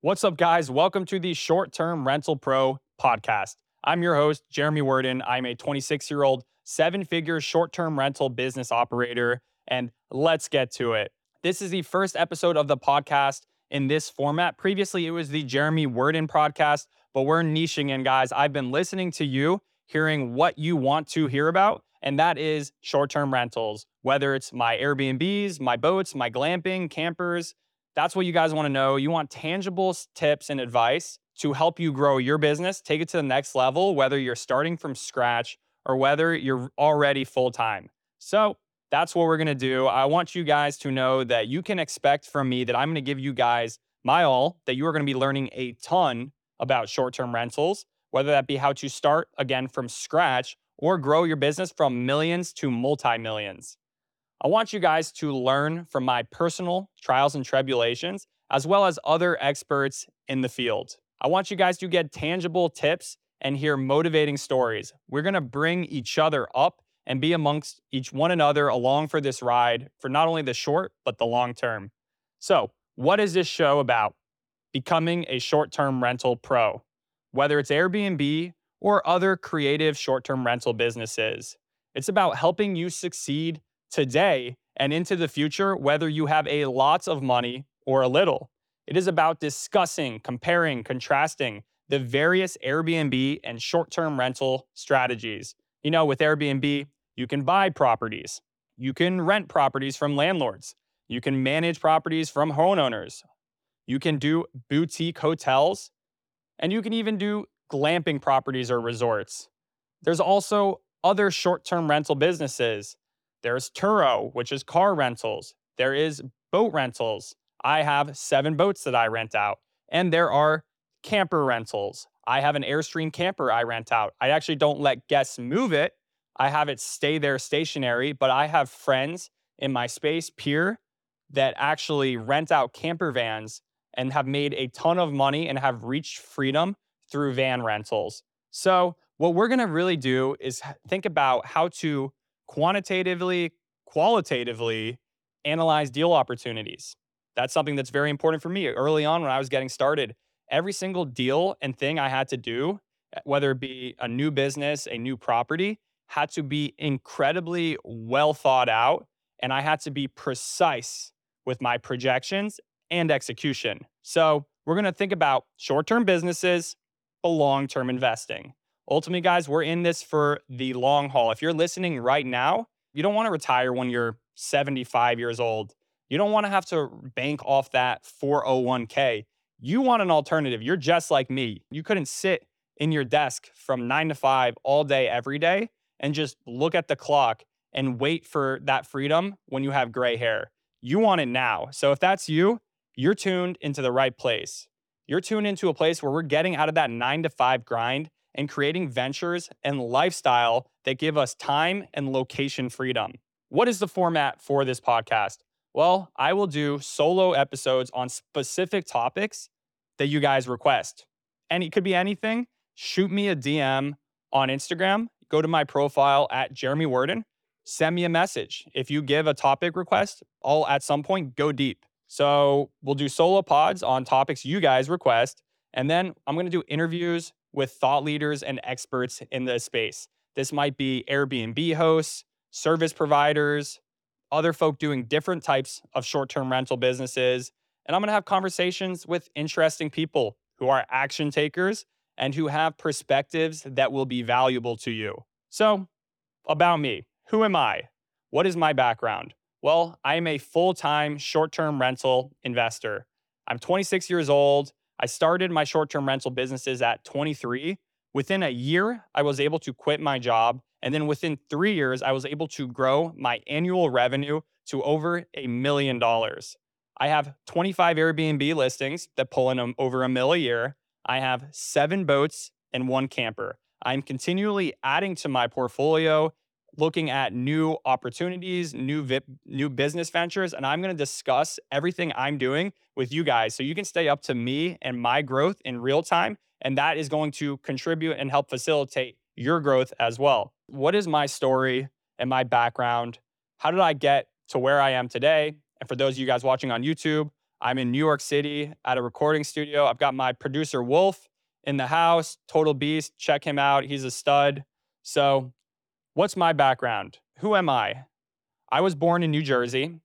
What's up, guys? Welcome to the Short Term Rental Pro podcast. I'm your host, Jeremy Werden. I'm a 26 year old, seven figure short term rental business operator, and let's get to it. This is the first episode of the podcast in this format. Previously, it was the Jeremy Werden podcast, but we're niching in, guys. I've been listening to you, hearing what you want to hear about, and that is short term rentals, whether it's my Airbnbs, my boats, my glamping, campers that's what you guys want to know. You want tangible tips and advice to help you grow your business, take it to the next level, whether you're starting from scratch or whether you're already full time. So, that's what we're going to do. I want you guys to know that you can expect from me that I'm going to give you guys my all, that you are going to be learning a ton about short term rentals, whether that be how to start again from scratch or grow your business from millions to multi millions. I want you guys to learn from my personal trials and tribulations, as well as other experts in the field. I want you guys to get tangible tips and hear motivating stories. We're gonna bring each other up and be amongst each one another along for this ride for not only the short, but the long term. So, what is this show about? Becoming a short term rental pro, whether it's Airbnb or other creative short term rental businesses. It's about helping you succeed today and into the future, whether you have a lot of money or a little. It is about discussing, comparing, contrasting the various Airbnb and short term rental strategies. You know, with Airbnb, you can buy properties, you can rent properties from landlords, you can manage properties from homeowners, you can do boutique hotels, and you can even do glamping properties or resorts. There's also other short term rental businesses there's Turo, which is car rentals. There is boat rentals. I have seven boats that I rent out. And there are camper rentals. I have an Airstream camper I rent out. I actually don't let guests move it. I have it stay there stationary, but I have friends in my space, peer, that actually rent out camper vans and have made a ton of money and have reached freedom through van rentals. So, what we're gonna really do is think about how to quantitatively, qualitatively analyze deal opportunities. That's something that's very important for me. Early on, when I was getting started, every single deal and thing I had to do, eh, whether it be a new business, a new property, had to be incredibly well thought out. And I had to be precise with my projections and execution. So, we're going to think about short term businesses, but long term investing ultimately, guys, we're in this for the long haul. If you're listening right now, you don't want to retire when you're 75 years old. You don't want to have to bank off that 401k. You want an alternative. You're just like me. You couldn't sit in your desk from nine to five all day, every day, and just look at the clock and wait for that freedom when you have gray hair. You want it now. So if that's you, you're tuned into the right place. You're tuned into a place where we're getting out of that nine to five grind and creating ventures and lifestyle that give us time and location freedom. What is the format for this podcast? Well, I will do solo episodes on specific topics that you guys request. And it could be anything. Shoot me a DM on Instagram. Go to my profile at Jeremy Werden. Send me a message. If you give a topic request, I'll at some point go deep. So we'll do solo pods on topics you guys request. And then I'm going to do interviews with thought leaders and experts in the space. This might be Airbnb hosts, service providers, other folk doing different types of short term rental businesses. And I'm going to have conversations with interesting people who are action takers and who have perspectives that will be valuable to you. So, about me who am I? What is my background? Well, I am a full time short term rental investor. I'm 26 years old. I started my short term rental businesses at 23. Within a year, I was able to quit my job. And then within three years, I was able to grow my annual revenue to over a million dollars. I have 25 Airbnb listings that pull in over a mill a year. I have seven boats and one camper. I'm continually adding to my portfolio looking at new opportunities, new VIP, new business ventures, and I'm going to discuss everything I'm doing with you guys so you can stay up to me and my growth in real time and that is going to contribute and help facilitate your growth as well. What is my story and my background? How did I get to where I am today? And for those of you guys watching on YouTube, I'm in New York City at a recording studio. I've got my producer Wolf in the house, total beast. Check him out. He's a stud. So, what's my background? Who am I? I was born in New Jersey.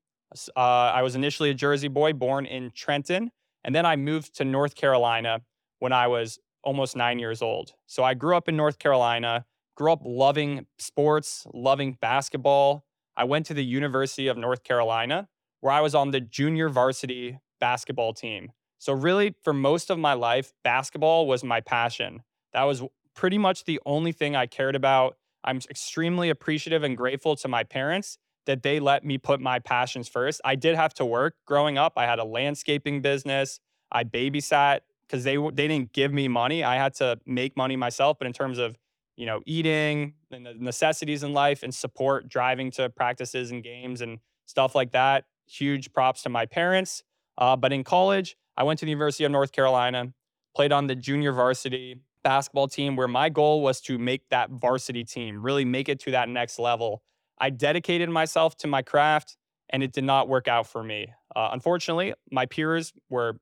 Uh, I was initially a Jersey boy, born in Trenton, and then I moved to North Carolina when I was almost nine years old. So I grew up in North Carolina, grew up loving sports, loving basketball. I went to the University of North Carolina, where I was on the junior varsity basketball team. So, really, for most of my life, basketball was my passion. That was pretty much the only thing I cared about. I'm extremely appreciative and grateful to my parents that they let me put my passions first. I did have to work growing up. I had a landscaping business. I babysat because they they didn't give me money. I had to make money myself. But in terms of you know eating and the necessities in life and support, driving to practices and games and stuff like that, huge props to my parents. Uh, but in college, I went to the University of North Carolina, played on the junior varsity basketball team, where my goal was to make that varsity team, really make it to that next level. I dedicated myself to my craft, and it did not work out for me. Uh, unfortunately, my peers were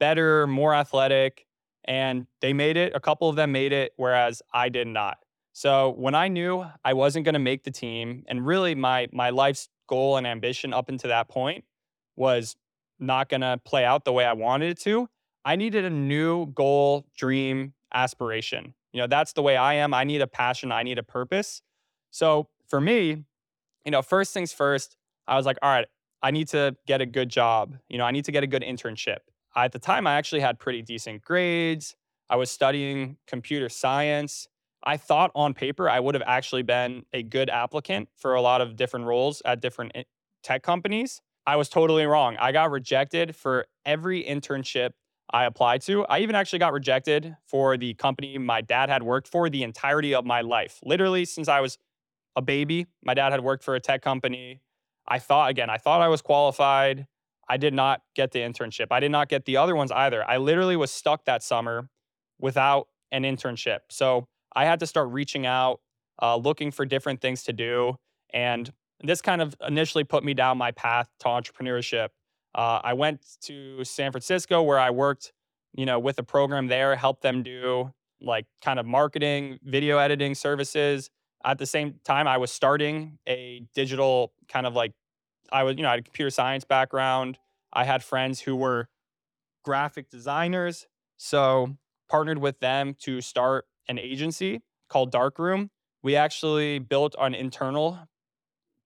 better, more athletic, and they made it. A couple of them made it, whereas I did not. So when I knew I wasn't going to make the team, and really my my life's goal and ambition up until that point was not going to play out the way I wanted it to, I needed a new goal, dream, aspiration. You know, that's the way I am. I need a passion, I need a purpose. So for me, you know, first things first, I was like, all right, I need to get a good job. You know, I need to get a good internship at the time, I actually had pretty decent grades. I was studying computer science. I thought on paper I would have actually been a good applicant for a lot of different roles at different tech companies. I was totally wrong. I got rejected for every internship I applied to. I even actually got rejected for the company my dad had worked for the entirety of my life. Literally, since I was a baby, my dad had worked for a tech company. I thought, again, I thought I was qualified. I did not get the internship. I did not get the other ones either. I literally was stuck that summer without an internship. So I had to start reaching out, uh, looking for different things to do. And this kind of initially put me down my path to entrepreneurship. Uh, I went to San Francisco where I worked, you know, with a program there, helped them do like kind of marketing, video editing services. At the same time, I was starting a digital kind of like I was, you know, I had a computer science background. I had friends who were graphic designers. So partnered with them to start an agency called Darkroom. We actually built an internal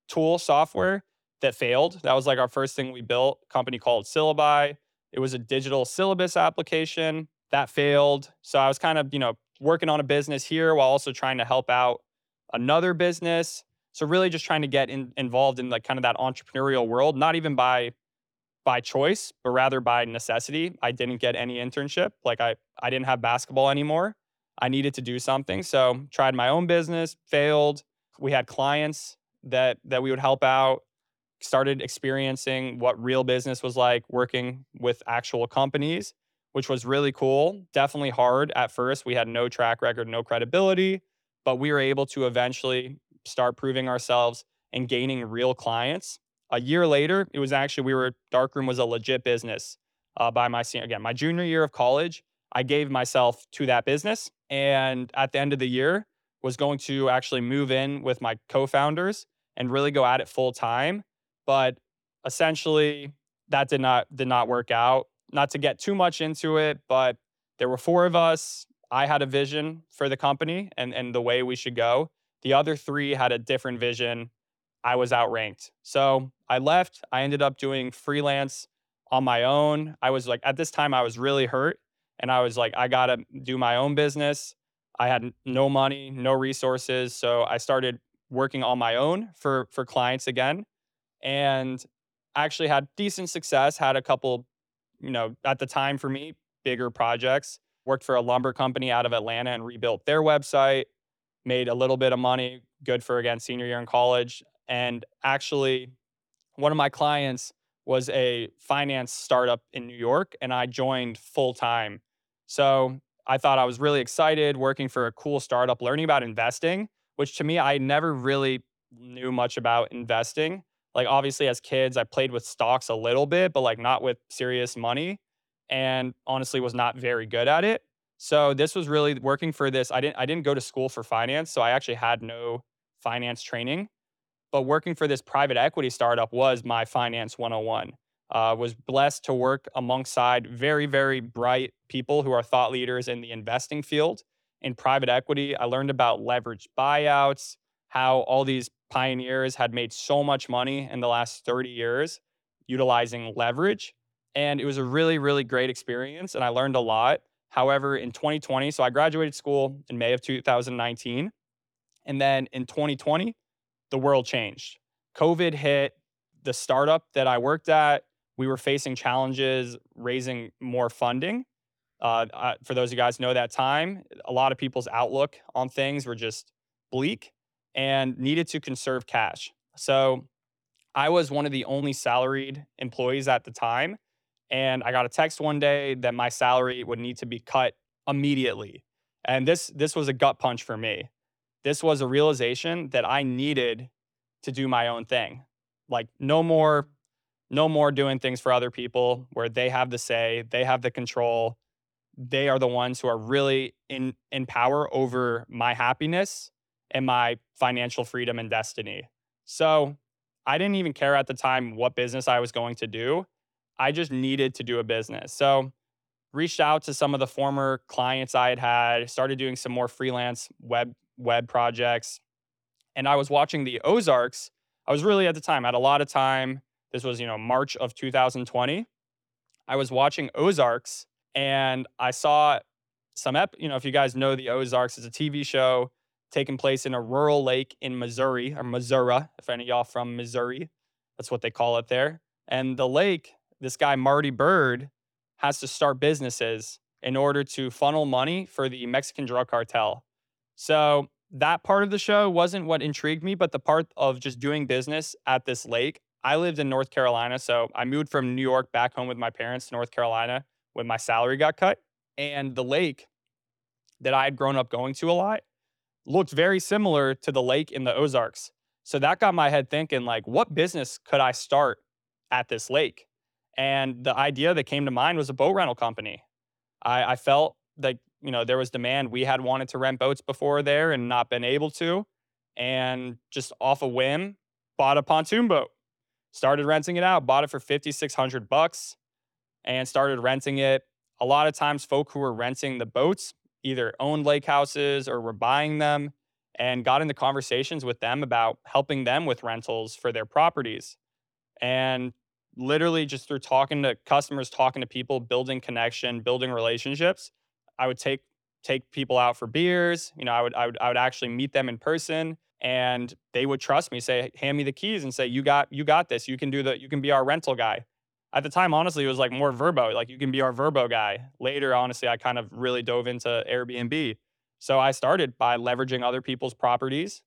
tool software that failed. That was like our first thing we built, company called Syllabi. It was a digital syllabus application that failed. So I was kind of, you know, working on a business here while also trying to help out another business. So really just trying to get in, involved in like kind of that entrepreneurial world, not even by by choice, but rather by necessity. I didn't get any internship. Like I I didn't have basketball anymore. I needed to do something. So tried my own business, failed. We had clients that that we would help out, started experiencing what real business was like working with actual companies, which was really cool. Definitely hard at first. We had no track record, no credibility, but we were able to eventually start proving ourselves and gaining real clients. A year later, it was actually we were Darkroom was a legit business. Uh, by my senior again, my junior year of college, I gave myself to that business, and at the end of the year, was going to actually move in with my co-founders and really go at it full time. But essentially, that did not did not work out. Not to get too much into it, but there were four of us. I had a vision for the company and and the way we should go. The other three had a different vision. I was outranked. So I left. I ended up doing freelance on my own. I was like, at this time, I was really hurt. And I was like, I got to do my own business. I had no money, no resources. So I started working on my own for, for clients again and actually had decent success. Had a couple, you know, at the time for me, bigger projects. Worked for a lumber company out of Atlanta and rebuilt their website made a little bit of money, good for again senior year in college. And actually, one of my clients was a finance startup in New York, and I joined full time. So I thought I was really excited working for a cool startup, learning about investing, which to me, I never really knew much about investing. Like obviously as kids, I played with stocks a little bit, but like not with serious money and honestly was not very good at it. So this was really working for this. I didn't I didn't go to school for finance, so I actually had no finance training. But working for this private equity startup was my finance 101. Uh, was blessed to work alongside very, very bright people who are thought leaders in the investing field. In private equity, I learned about leveraged buyouts, how all these pioneers had made so much money in the last 30 years utilizing leverage. And it was a really, really great experience. And I learned a lot. However, in 2020, so I graduated school in May of 2019. And then in 2020, the world changed. COVID hit the startup that I worked at. We were facing challenges raising more funding. Uh, uh, for those of you guys know that time, a lot of people's outlook on things were just bleak and needed to conserve cash. So I was one of the only salaried employees at the time. And I got a text one day that my salary would need to be cut immediately. And this this was a gut punch for me. This was a realization that I needed to do my own thing. Like no more no more doing things for other people where they have the say, they have the control. They are the ones who are really in in power over my happiness and my financial freedom and destiny. So, I didn't even care at the time what business I was going to do. I just needed to do a business. So, reached out to some of the former clients I had had, started doing some more freelance web web projects. And I was watching the Ozarks. I was really at the time, I had a lot of time. This was, you know, March of 2020. I was watching Ozarks and I saw some ep, you know, if you guys know the Ozarks, it's a TV show taking place in a rural lake in Missouri or Missouri, if any of y'all from Missouri. That's what they call it there. And the lake this guy Marty Byrde has to start businesses in order to funnel money for the Mexican drug cartel. So that part of the show wasn't what intrigued me, but the part of just doing business at this lake. I lived in North Carolina, so I moved from New York back home with my parents to North Carolina when my salary got cut. And the lake that I had grown up going to a lot looked very similar to the lake in the Ozarks. So that got my head thinking like what business could I start at this lake? And the idea that came to mind was a boat rental company. I, I felt like, you know, there was demand. We had wanted to rent boats before there and not been able to. And just off a whim, bought a pontoon boat, started renting it out, bought it for 5,600 bucks and started renting it. A lot of times, folk who were renting the boats either owned lake houses or were buying them and got into conversations with them about helping them with rentals for their properties. And literally just through talking to customers, talking to people, building connection, building relationships. I would take take people out for beers. You know, I would I would I would actually meet them in person and they would trust me, say, hand me the keys and say, You got you got this. You can do the you can be our rental guy. At the time, honestly, it was like more Vrbo. like you can be our Vrbo guy. Later, honestly, I kind of really dove into Airbnb. So I started by leveraging other people's properties,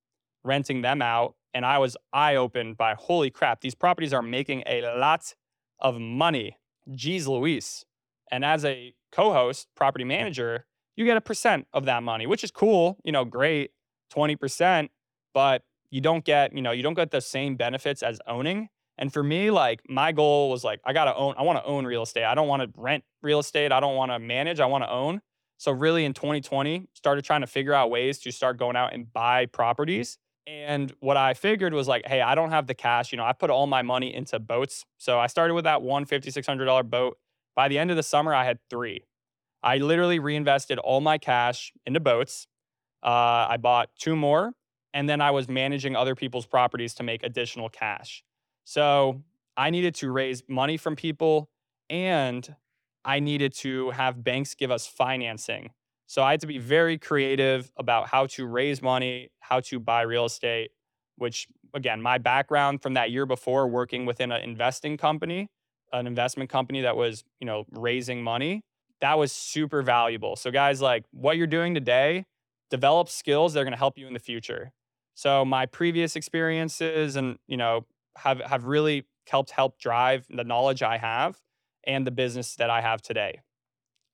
renting them out, and I was eye opened by holy crap, these properties are making a lot of money. Geez Louise. And as a co host, property manager, you get a percent of that money, which is cool, you know, great, 20%, but you don't get, you know, you don't get the same benefits as owning. And for me, like my goal was like, I gotta own, I wanna own real estate. I don't wanna rent real estate. I don't wanna manage, I wanna own. So really in 2020, started trying to figure out ways to start going out and buy properties and what I figured was like, hey, I don't have the cash. You know, I put all my money into boats. So I started with that one $5,600 boat. By the end of the summer, I had three. I literally reinvested all my cash into boats. Uh, I bought two more, and then I was managing other people's properties to make additional cash. So I needed to raise money from people, and I needed to have banks give us financing so I had to be very creative about how to raise money, how to buy real estate, which again, my background from that year before working within an investing company, an investment company that was, you know, raising money, that was super valuable. So guys, like what you're doing today, develop skills that are going to help you in the future. So my previous experiences and, you know, have have really helped help drive the knowledge I have and the business that I have today.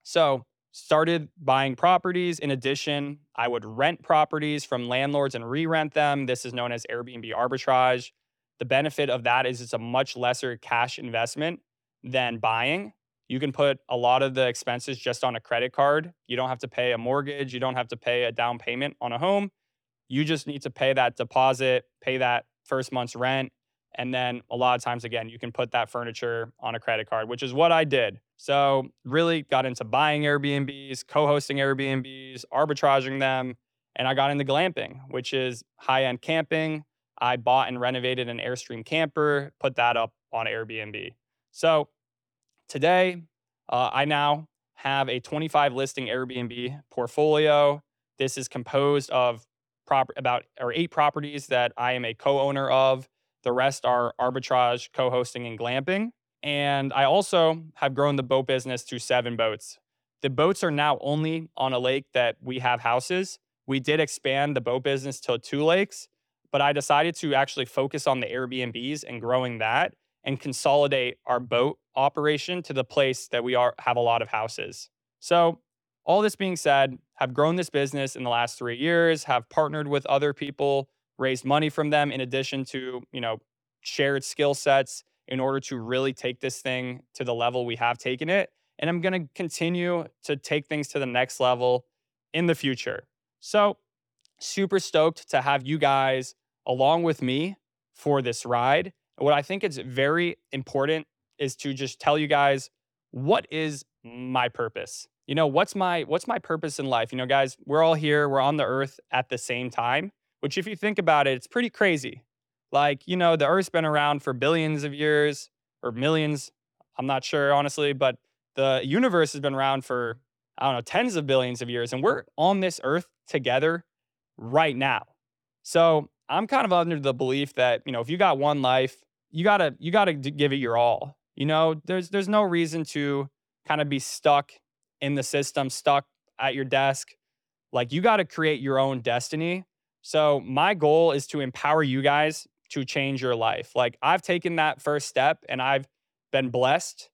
So, started buying properties. In addition, I would rent properties from landlords and re rent them. This is known as Airbnb arbitrage. the benefit of that is it's a much lesser cash investment than buying. You can put a lot of the expenses just on a credit card. You don't have to pay a mortgage. You don't have to pay a down payment on a home. You just need to pay that deposit, pay that first month's rent. And then a lot of times, again, you can put that furniture on a credit card, which is what I did. So, really got into buying Airbnbs, co hosting Airbnbs, arbitraging them. And I got into glamping, which is high end camping. I bought and renovated an Airstream camper, put that up on Airbnb. So, today, uh, I now have a 25 listing Airbnb portfolio. This is composed of prop- about or eight properties that I am a co-owner of. The rest are arbitrage, co-hosting, and glamping. And I also have grown the boat business to seven boats. The boats are now only on a lake that we have houses. We did expand the boat business to two lakes, but I decided to actually focus on the Airbnbs and growing that and consolidate our boat operation to the place that we are have a lot of houses. So, all this being said, have grown this business in the last 3 years, have partnered with other people, raised money from them in addition to, you know, shared skill sets in order to really take this thing to the level we have taken it. And I'm going to continue to take things to the next level in the future. So, super stoked to have you guys along with me for this ride. What I think is very important is to just tell you guys what is my purpose. You know, what's my what's my purpose in life? You know, guys, we're all here, we're on the earth at the same time, which if you think about it, it's pretty crazy. Like, you know, the earth's been around for billions of years or millions, I'm not sure honestly, but the universe has been around for I don't know, tens of billions of years and we're on this earth together right now. So, I'm kind of under the belief that, you know, if you got one life, you gotta you gotta give it your all. You know, there's there's no reason to kind of be stuck in the system, stuck at your desk. Like you got to create your own destiny. So my goal is to empower you guys to change your life. Like I've taken that first step and I've been blessed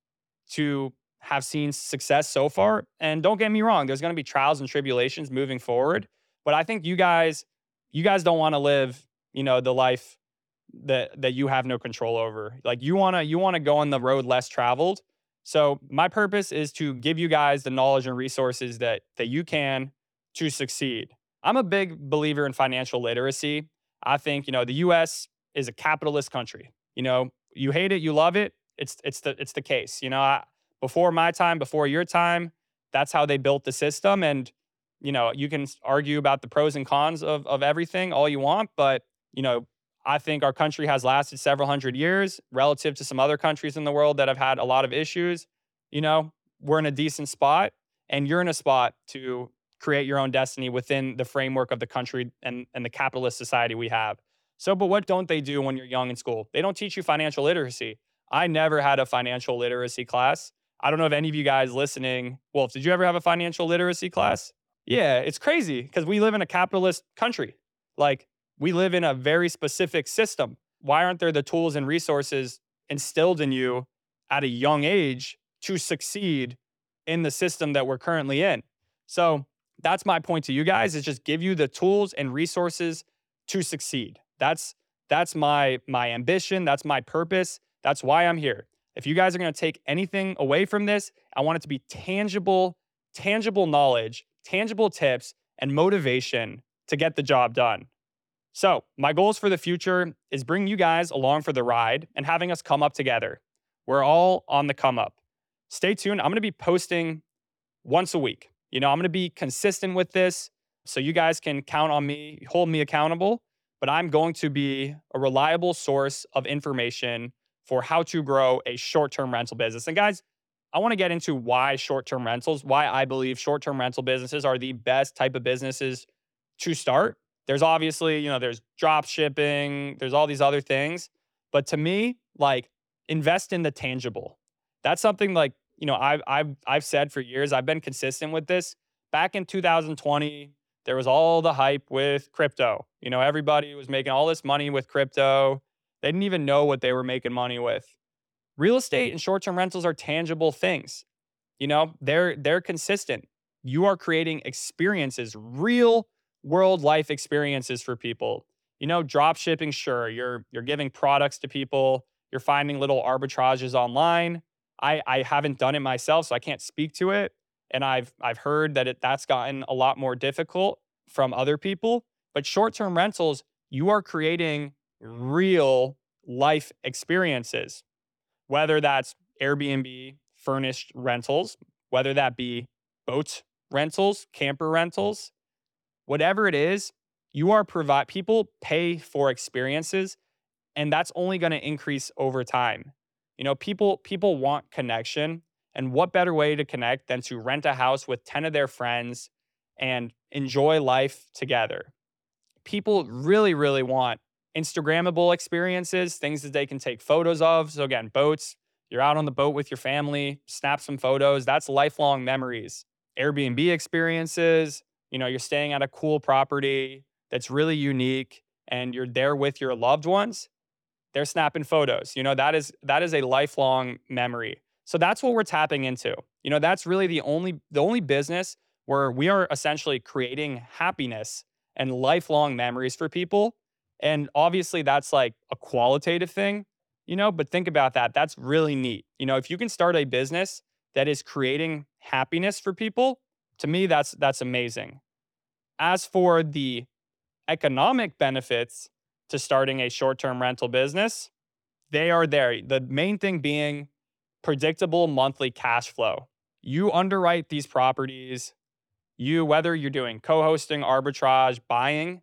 to have seen success so far. And don't get me wrong, there's going to be trials and tribulations moving forward, but I think you guys you guys don't want to live, you know, the life that that you have no control over. Like you want to you want to go on the road less traveled. So my purpose is to give you guys the knowledge and resources that that you can to succeed. I'm a big believer in financial literacy. I think, you know, the US is a capitalist country. You know, you hate it, you love it. It's it's the it's the case. You know, I, before my time, before your time, that's how they built the system and you know, you can argue about the pros and cons of of everything all you want, but you know, I think our country has lasted several hundred years relative to some other countries in the world that have had a lot of issues. You know, we're in a decent spot and you're in a spot to create your own destiny within the framework of the country and, and the capitalist society we have. So, but what don't they do when you're young in school? They don't teach you financial literacy. I never had a financial literacy class. I don't know if any of you guys listening, Wolf, did you ever have a financial literacy class? Yeah, it's crazy because we live in a capitalist country. Like, we live in a very specific system. Why aren't there the tools and resources instilled in you at a young age to succeed in the system that we're currently in? So that's my point to you guys is just give you the tools and resources to succeed. That's that's my my ambition, that's my purpose, that's why I'm here. If you guys are going to take anything away from this, I want it to be tangible, tangible knowledge, tangible tips and motivation to get the job done. So, my goals for the future is bring you guys along for the ride and having us come up together. We're all on the come up. Stay tuned. I'm going to be posting once a week. You know, I'm going to be consistent with this so you guys can count on me, hold me accountable, but I'm going to be a reliable source of information for how to grow a short-term rental business. And guys, I want to get into why short-term rentals, why I believe short-term rental businesses are the best type of businesses to start there's obviously, you know, there's drop shipping, there's all these other things. But to me, like invest in the tangible. That's something like, you know, I've I've I've said for years, I've been consistent with this. Back in 2020, there was all the hype with crypto. You know, everybody was making all this money with crypto. They didn't even know what they were making money with. Real estate and short-term rentals are tangible things. You know, they're they're consistent. You are creating experiences, real world life experiences for people. You know, drop shipping, sure, you're you're giving products to people, you're finding little arbitrages online. I, I haven't done it myself, so I can't speak to it. And I've I've heard that it, that's gotten a lot more difficult from other people. But short-term rentals, you are creating real life experiences, whether that's Airbnb furnished rentals, whether that be boat rentals, camper rentals, whatever it is, you are provide people pay for experiences and that's only going to increase over time. You know, people people want connection and what better way to connect than to rent a house with 10 of their friends and enjoy life together. People really really want Instagrammable experiences, things that they can take photos of. So again, boats, you're out on the boat with your family, snap some photos. That's lifelong memories. Airbnb experiences, you know, you're staying at a cool property that's really unique and you're there with your loved ones. They're snapping photos. You know, that is that is a lifelong memory. So that's what we're tapping into. You know, that's really the only the only business where we are essentially creating happiness and lifelong memories for people and obviously, that's like a qualitative thing, you know, but think about that. That's really neat. You know, if you can start a business that is creating happiness for people, to me, that's that's amazing. As for the economic benefits to starting a short-term rental business, they are there. The main thing being predictable monthly cash flow. You underwrite these properties, you whether you're doing co-hosting, arbitrage, buying,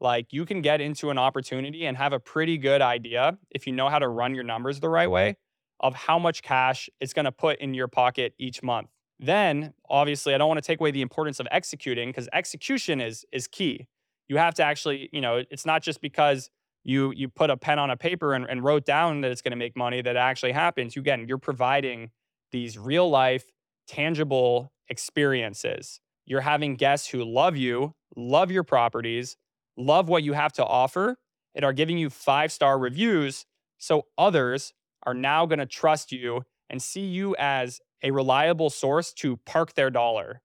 like you can get into an opportunity and have a pretty good idea if you know how to run your numbers the right way of how much cash it's going to put in your pocket each month. Then, obviously, I don't want to take away the importance of executing because execution is is key. You have to actually, you know, it's not just because you you put a pen on a paper and, and wrote down that it's going to make money that actually happens. You again, you're providing these real life, tangible experiences. You're having guests who love you, love your properties, love what you have to offer and are giving you five star reviews. So others are now going to trust you and see you as a reliable source to park their dollar.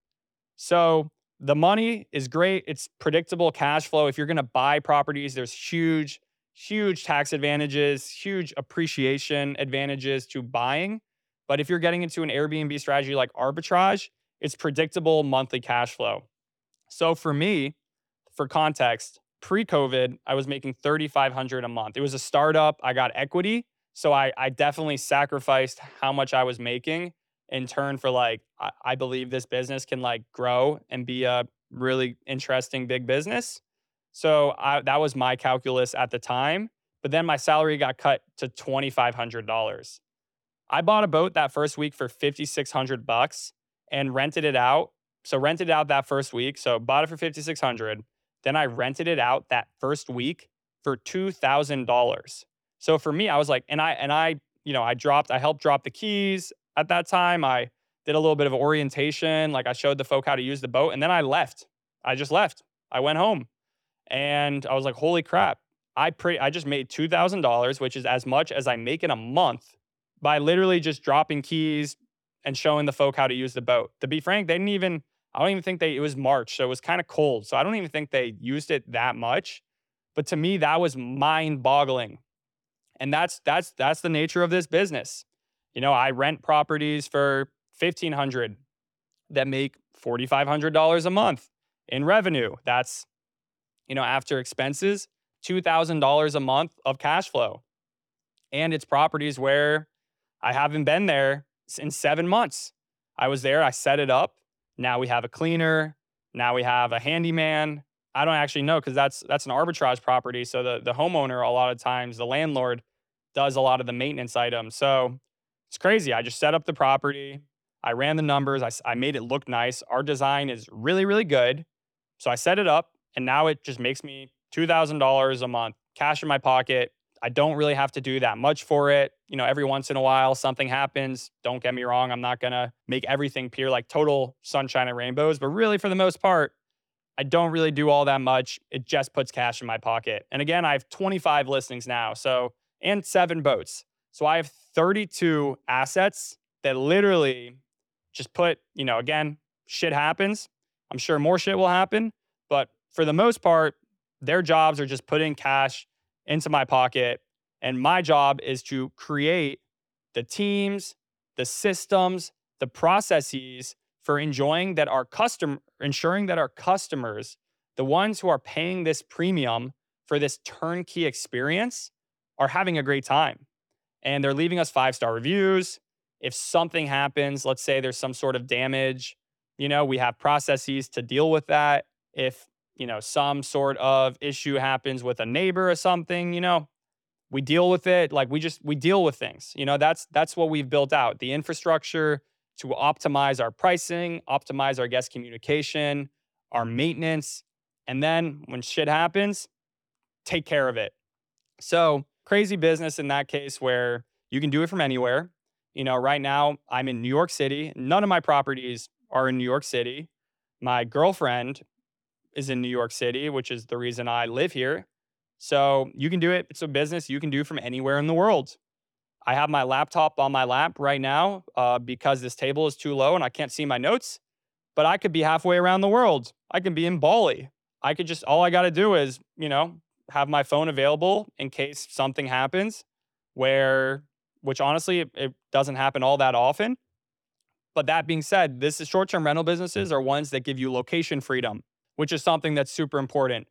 So the money is great. It's predictable cash flow. If you're going to buy properties, there's huge, huge tax advantages, huge appreciation advantages to buying. But if you're getting into an Airbnb strategy like arbitrage, it's predictable monthly cash flow. So for me, for context, pre-COVID, I was making 3,500 a month. It was a startup. I got equity. So I, I definitely sacrificed how much I was making in turn for like, I, I believe this business can like grow and be a really interesting big business. So I, that was my calculus at the time. But then my salary got cut to $2,500. I bought a boat that first week for 5,600 bucks and rented it out. So rented it out that first week. So bought it for 5,600 then I rented it out that first week for $2,000. So for me, I was like, and I, and I, you know, I dropped, I helped drop the keys at that time. I did a little bit of orientation. Like I showed the folk how to use the boat and then I left. I just left. I went home and I was like, holy crap. I pre I just made $2,000, which is as much as I make in a month by literally just dropping keys and showing the folk how to use the boat. To be frank, they didn't even I don't even think they, it was March, so it was kind of cold. So I don't even think they used it that much. But to me, that was mind boggling. And that's, that's, that's the nature of this business. You know, I rent properties for 1500 that make $4,500 a month in revenue. That's, you know, after expenses, $2,000 a month of cash flow. And it's properties where I haven't been there in seven months. I was there, I set it up, now we have a cleaner. Now we have a handyman. I don't actually know because that's that's an arbitrage property. So the the homeowner a lot of times the landlord does a lot of the maintenance items. So it's crazy. I just set up the property. I ran the numbers. I, I made it look nice. Our design is really really good. So I set it up, and now it just makes me two thousand dollars a month cash in my pocket. I don't really have to do that much for it. You know, every once in a while something happens. Don't get me wrong, I'm not going to make everything appear like total sunshine and rainbows, but really for the most part, I don't really do all that much. It just puts cash in my pocket. And again, I have 25 listings now, so and 7 boats. So I have 32 assets that literally just put, you know, again, shit happens. I'm sure more shit will happen, but for the most part, Their jobs are just putting cash into my pocket. And my job is to create the teams, the systems, the processes for enjoying that our customer ensuring that our customers, the ones who are paying this premium for this turnkey experience, are having a great time. And they're leaving us five-star reviews. If something happens, let's say there's some sort of damage, you know, we have processes to deal with that. If, you know, some sort of issue happens with a neighbor or something, you know, we deal with it like we just we deal with things you know that's that's what we've built out the infrastructure to optimize our pricing optimize our guest communication our maintenance and then when shit happens take care of it so crazy business in that case where you can do it from anywhere you know right now i'm in new york city none of my properties are in new york city my girlfriend is in new york city which is the reason i live here so you can do it. It's a business you can do from anywhere in the world. I have my laptop on my lap right now uh, because this table is too low and I can't see my notes. But I could be halfway around the world. I can be in Bali. I could just, all I got to do is, you know, have my phone available in case something happens where, which honestly, it, it doesn't happen all that often. But that being said, this is short term rental businesses are ones that give you location freedom, which is something that's super important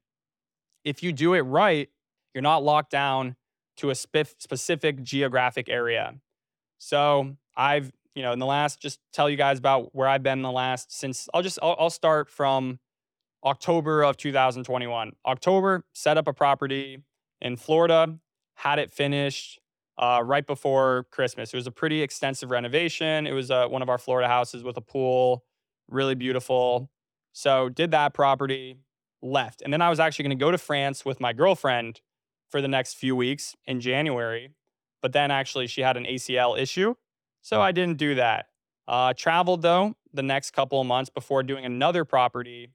if you do it right, you're not locked down to a specific geographic area. So I've, you know, in the last, just tell you guys about where I've been in the last since I'll just, I'll, I'll start from October of 2021. October, set up a property in Florida, had it finished uh, right before Christmas. It was a pretty extensive renovation. It was uh, one of our Florida houses with a pool, really beautiful. So did that property, left. And then I was actually going to go to France with my girlfriend for the next few weeks in January. But then actually she had an ACL issue. So I didn't do that. Uh, traveled though the next couple of months before doing another property,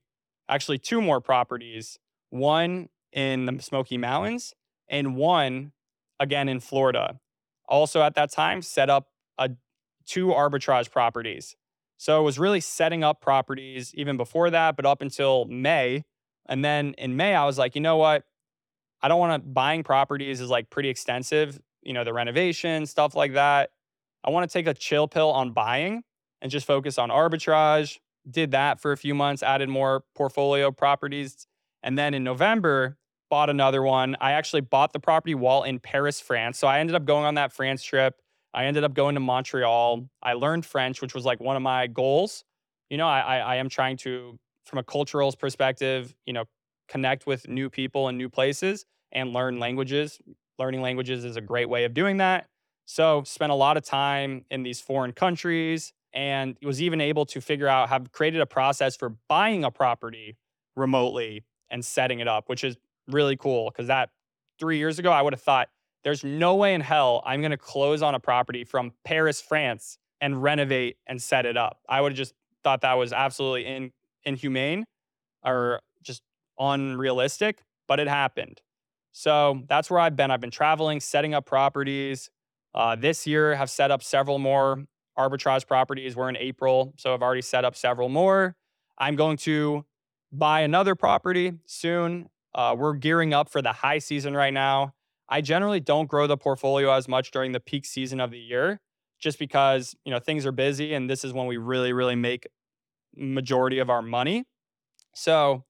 actually, two more properties, one in the Smoky Mountains and one again in Florida. Also at that time, set up a, two arbitrage properties. So it was really setting up properties even before that, but up until May, and then in May, I was like, you know what? I don't want to buying properties is like pretty extensive, you know, the renovation, stuff like that. I want to take a chill pill on buying and just focus on arbitrage. Did that for a few months, added more portfolio properties. And then in November, bought another one. I actually bought the property while in Paris, France. So I ended up going on that France trip. I ended up going to Montreal. I learned French, which was like one of my goals. You know, I, I, am trying to from a cultural perspective, you know, connect with new people and new places and learn languages. Learning languages is a great way of doing that. So, spent a lot of time in these foreign countries and was even able to figure out, have created a process for buying a property remotely and setting it up, which is really cool because that three years ago, I would have thought there's no way in hell I'm going to close on a property from Paris, France and renovate and set it up. I would have just thought that was absolutely in, inhumane or just unrealistic, but it happened. So that's where I've been. I've been traveling, setting up properties. Uh, this year, have set up several more arbitrage properties. We're in April, so I've already set up several more. I'm going to buy another property soon. Uh, we're gearing up for the high season right now. I generally don't grow the portfolio as much during the peak season of the year, just because you know things are busy, and this is when we really, really make majority of our money. So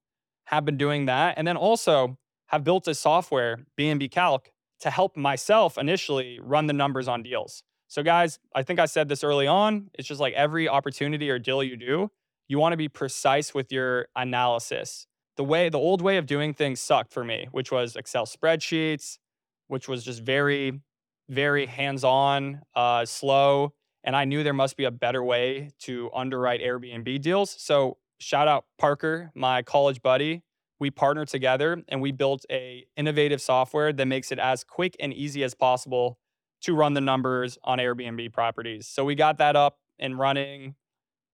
have been doing that. And then also have built a software, BNB Calc, to help myself initially run the numbers on deals. So, guys, I think I said this early on. It's just like every opportunity or deal you do, you want to be precise with your analysis. The way, the old way of doing things sucked for me, which was Excel spreadsheets, which was just very, very hands on, uh, slow. And I knew there must be a better way to underwrite Airbnb deals. So shout out Parker, my college buddy. We partnered together and we built a innovative software that makes it as quick and easy as possible to run the numbers on Airbnb properties. So we got that up and running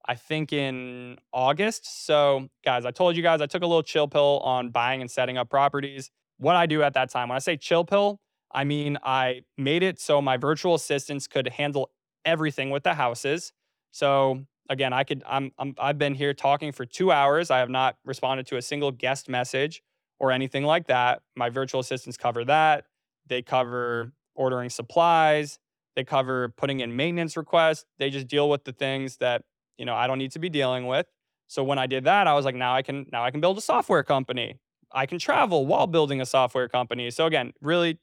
I think in August. So, guys, I told you guys I took a little chill pill on buying and setting up properties. What I do at that time, when I say chill pill, I mean I made it so my virtual assistants could handle everything with the houses. So again, I could I'm, I'm I've been here talking for 2 hours. I have not responded to a single guest message or anything like that. My virtual assistants cover that. They cover ordering supplies. They cover putting in maintenance requests. They just deal with the things that, you know, I don't need to be dealing with. So when I did that, I was like, now I can now I can build a software company. I can travel while building a software company. So again, really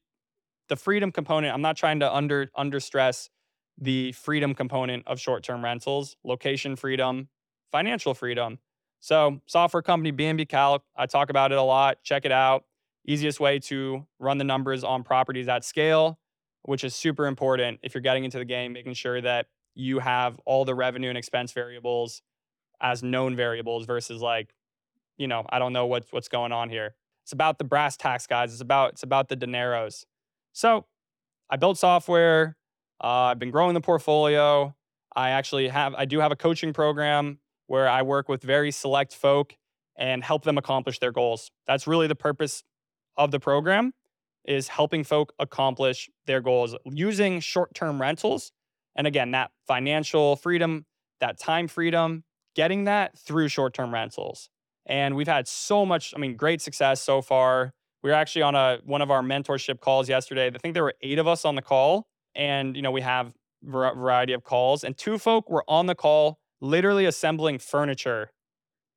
the freedom component, I'm not trying to under under stress the freedom component of short-term rentals, location freedom, financial freedom. So, software company BNB Calc, I talk about it a lot. Check it out. Easiest way to run the numbers on properties at scale, which is super important if you're getting into the game, making sure that you have all the revenue and expense variables as known variables versus like, you know, I don't know what's what's going on here. It's about the brass tacks, guys. It's about it's about the dineros. So, I built software. Uh, I've been growing the portfolio. I actually have I do have a coaching program where I work with very select folk and help them accomplish their goals. That's really the purpose of the program is helping folk accomplish their goals using short-term rentals. And again, that financial freedom, that time freedom, getting that through short-term rentals. And we've had so much, I mean, great success so far. We were actually on a one of our mentorship calls yesterday. I think there were eight of us on the call, and you know we have variety of calls, and two folk were on the call literally assembling furniture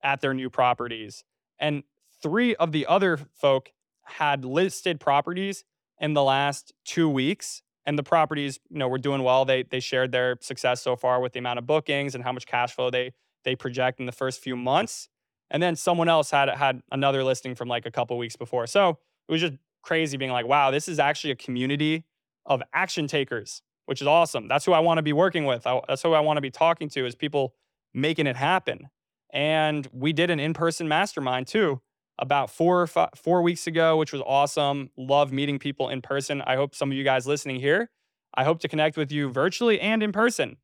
at their new properties. And three of the other folk had listed properties in the last two weeks. And the properties, you know, were doing well. They they shared their success so far with the amount of bookings and how much cash flow they they project in the first few months. And then someone else had had another listing from like a couple weeks before. So it was just crazy being like, wow, this is actually a community of action takers which is awesome. That's who I want to be working with. I, that's who I want to be talking to is people making it happen. And we did an in-person mastermind too about four or five, four weeks ago, which was awesome. Love meeting people in person. I hope some of you guys listening here, I hope to connect with you virtually and in person.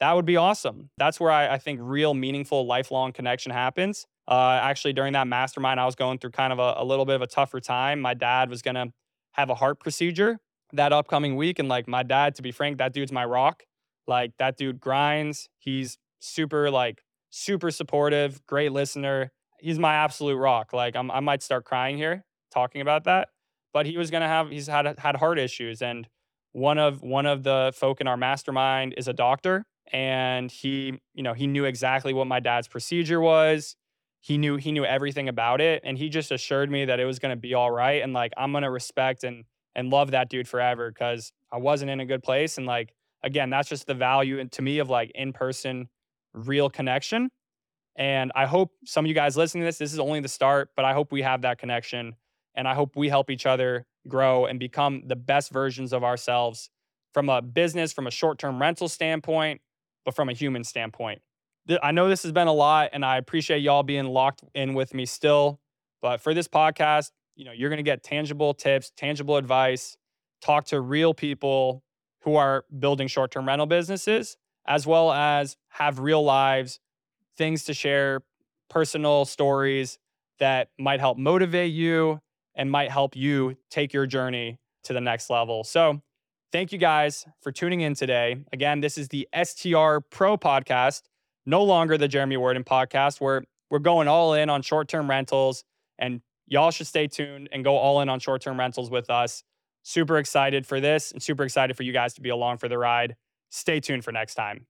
That would be awesome. That's where I, I think real meaningful lifelong connection happens. Uh, actually, during that mastermind, I was going through kind of a, a little bit of a tougher time. My dad was going to have a heart procedure that upcoming week. And like my dad, to be frank, that dude's my rock. Like that dude grinds. He's super, like, super supportive, great listener. He's my absolute rock. Like I'm, I might start crying here talking about that. But he was gonna have he's had had heart issues, and one of one of the folk in our mastermind is a doctor, and he you know he knew exactly what my dad's procedure was. He knew he knew everything about it, and he just assured me that it was gonna be all right, and like I'm gonna respect and and love that dude forever because I wasn't in a good place. And like, again, that's just the value to me of like in person, real connection. And I hope some of you guys listening to this, this is only the start, but I hope we have that connection. And I hope we help each other grow and become the best versions of ourselves from a business, from a short term rental standpoint, but from a human standpoint. I know this has been a lot, and I appreciate y'all being locked in with me still. But for this podcast, you know, you're going to get tangible tips, tangible advice, talk to real people who are building short-term rental businesses as well as have real lives, things to share, personal stories that might help motivate you and might help you take your journey to the next level. So, thank you guys for tuning in today. Again, this is the STR Pro podcast, no longer the Jeremy Werden podcast, where we're going all in on short term rentals and y'all should stay tuned and go all in on short term rentals with us. Super excited for this and super excited for you guys to be along for the ride. Stay tuned for next time.